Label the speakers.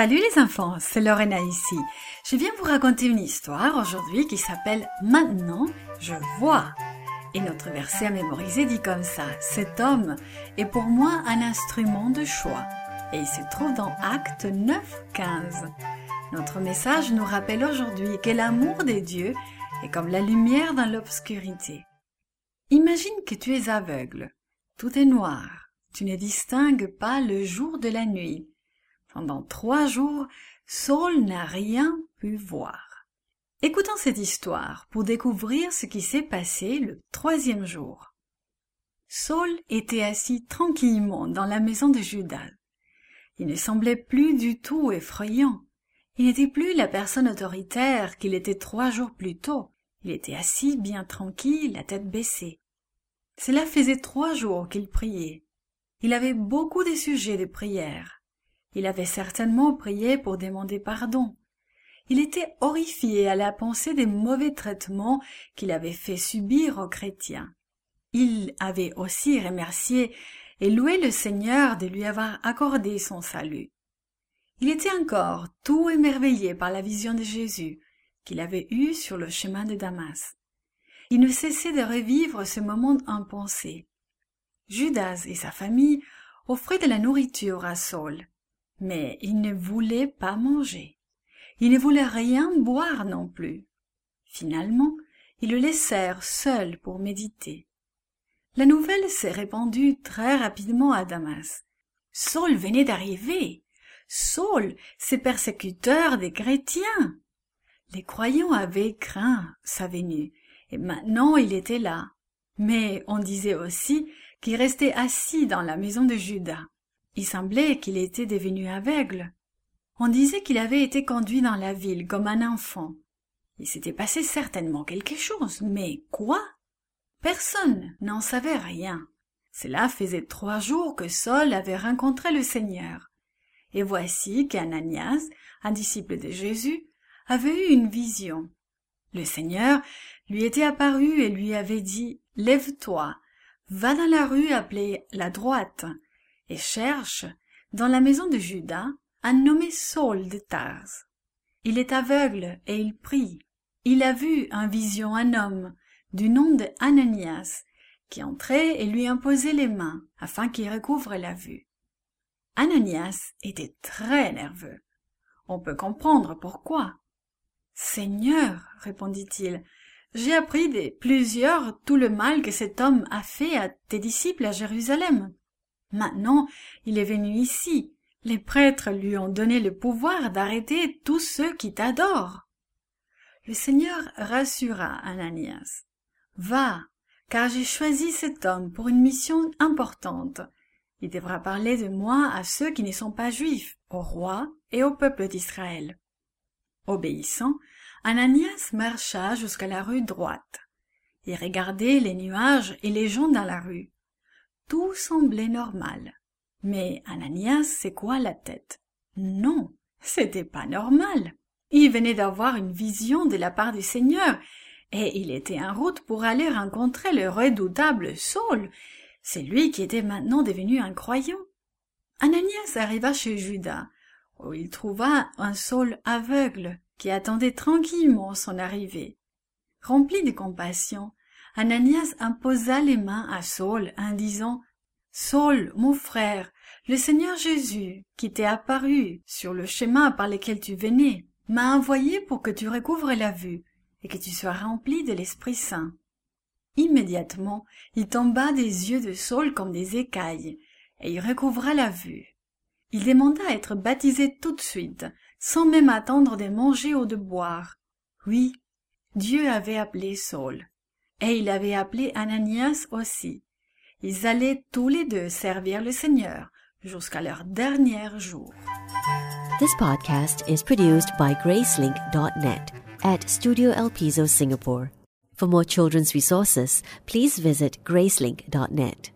Speaker 1: Salut les enfants, c'est Lorena ici. Je viens vous raconter une histoire aujourd'hui qui s'appelle Maintenant, je vois. Et notre verset à mémoriser dit comme ça, cet homme est pour moi un instrument de choix. Et il se trouve dans Acte 9, 15. Notre message nous rappelle aujourd'hui que l'amour des dieux est comme la lumière dans l'obscurité. Imagine que tu es aveugle. Tout est noir. Tu ne distingues pas le jour de la nuit. Pendant trois jours, Saul n'a rien pu voir. Écoutons cette histoire pour découvrir ce qui s'est passé le troisième jour. Saul était assis tranquillement dans la maison de Judas. Il ne semblait plus du tout effrayant. Il n'était plus la personne autoritaire qu'il était trois jours plus tôt. Il était assis bien tranquille, la tête baissée. Cela faisait trois jours qu'il priait. Il avait beaucoup de sujets de prière. Il avait certainement prié pour demander pardon. Il était horrifié à la pensée des mauvais traitements qu'il avait fait subir aux chrétiens. Il avait aussi remercié et loué le Seigneur de lui avoir accordé son salut. Il était encore tout émerveillé par la vision de Jésus qu'il avait eue sur le chemin de Damas. Il ne cessait de revivre ce moment impensé. Judas et sa famille offraient de la nourriture à Saul mais il ne voulait pas manger. Il ne voulait rien boire non plus. Finalement, ils le laissèrent seul pour méditer. La nouvelle s'est répandue très rapidement à Damas. Saul venait d'arriver. Saul, c'est persécuteur des chrétiens. Les croyants avaient craint sa venue, et maintenant il était là. Mais on disait aussi qu'il restait assis dans la maison de Judas. Il semblait qu'il était devenu aveugle. On disait qu'il avait été conduit dans la ville comme un enfant. Il s'était passé certainement quelque chose, mais quoi? Personne n'en savait rien. Cela faisait trois jours que Saul avait rencontré le Seigneur. Et voici qu'Ananias, un disciple de Jésus, avait eu une vision. Le Seigneur lui était apparu et lui avait dit Lève-toi, va dans la rue appelée la droite, et cherche, dans la maison de Judas, un nommé Saul de Tarse. Il est aveugle et il prie. Il a vu en vision un homme du nom de Ananias qui entrait et lui imposait les mains afin qu'il recouvre la vue. Ananias était très nerveux. On peut comprendre pourquoi. Seigneur, répondit-il, j'ai appris de plusieurs tout le mal que cet homme a fait à tes disciples à Jérusalem. Maintenant, il est venu ici. Les prêtres lui ont donné le pouvoir d'arrêter tous ceux qui t'adorent. Le Seigneur rassura Ananias. Va, car j'ai choisi cet homme pour une mission importante. Il devra parler de moi à ceux qui ne sont pas juifs, au roi et au peuple d'Israël. Obéissant, Ananias marcha jusqu'à la rue droite. Il regardait les nuages et les gens dans la rue. Tout semblait normal. Mais Ananias quoi la tête? Non, c'était pas normal. Il venait d'avoir une vision de la part du Seigneur, et il était en route pour aller rencontrer le redoutable Saul. C'est lui qui était maintenant devenu un croyant. Ananias arriva chez Judas, où il trouva un Saul aveugle qui attendait tranquillement son arrivée. Rempli de compassion, Ananias imposa les mains à Saul en disant Saul, mon frère, le Seigneur Jésus, qui t'est apparu sur le chemin par lequel tu venais, m'a envoyé pour que tu recouvres la vue et que tu sois rempli de l'Esprit Saint. Immédiatement, il tomba des yeux de Saul comme des écailles, et il recouvra la vue. Il demanda à être baptisé tout de suite, sans même attendre de manger ou de boire. Oui, Dieu avait appelé Saul. Et il avait appelé Ananias aussi. Ils allaient tous les deux servir le Seigneur jusqu'à leur dernier jour.
Speaker 2: This podcast is produced by Gracelink.net at Studio El Piso, Singapore. For more children's resources, please visit Gracelink.net.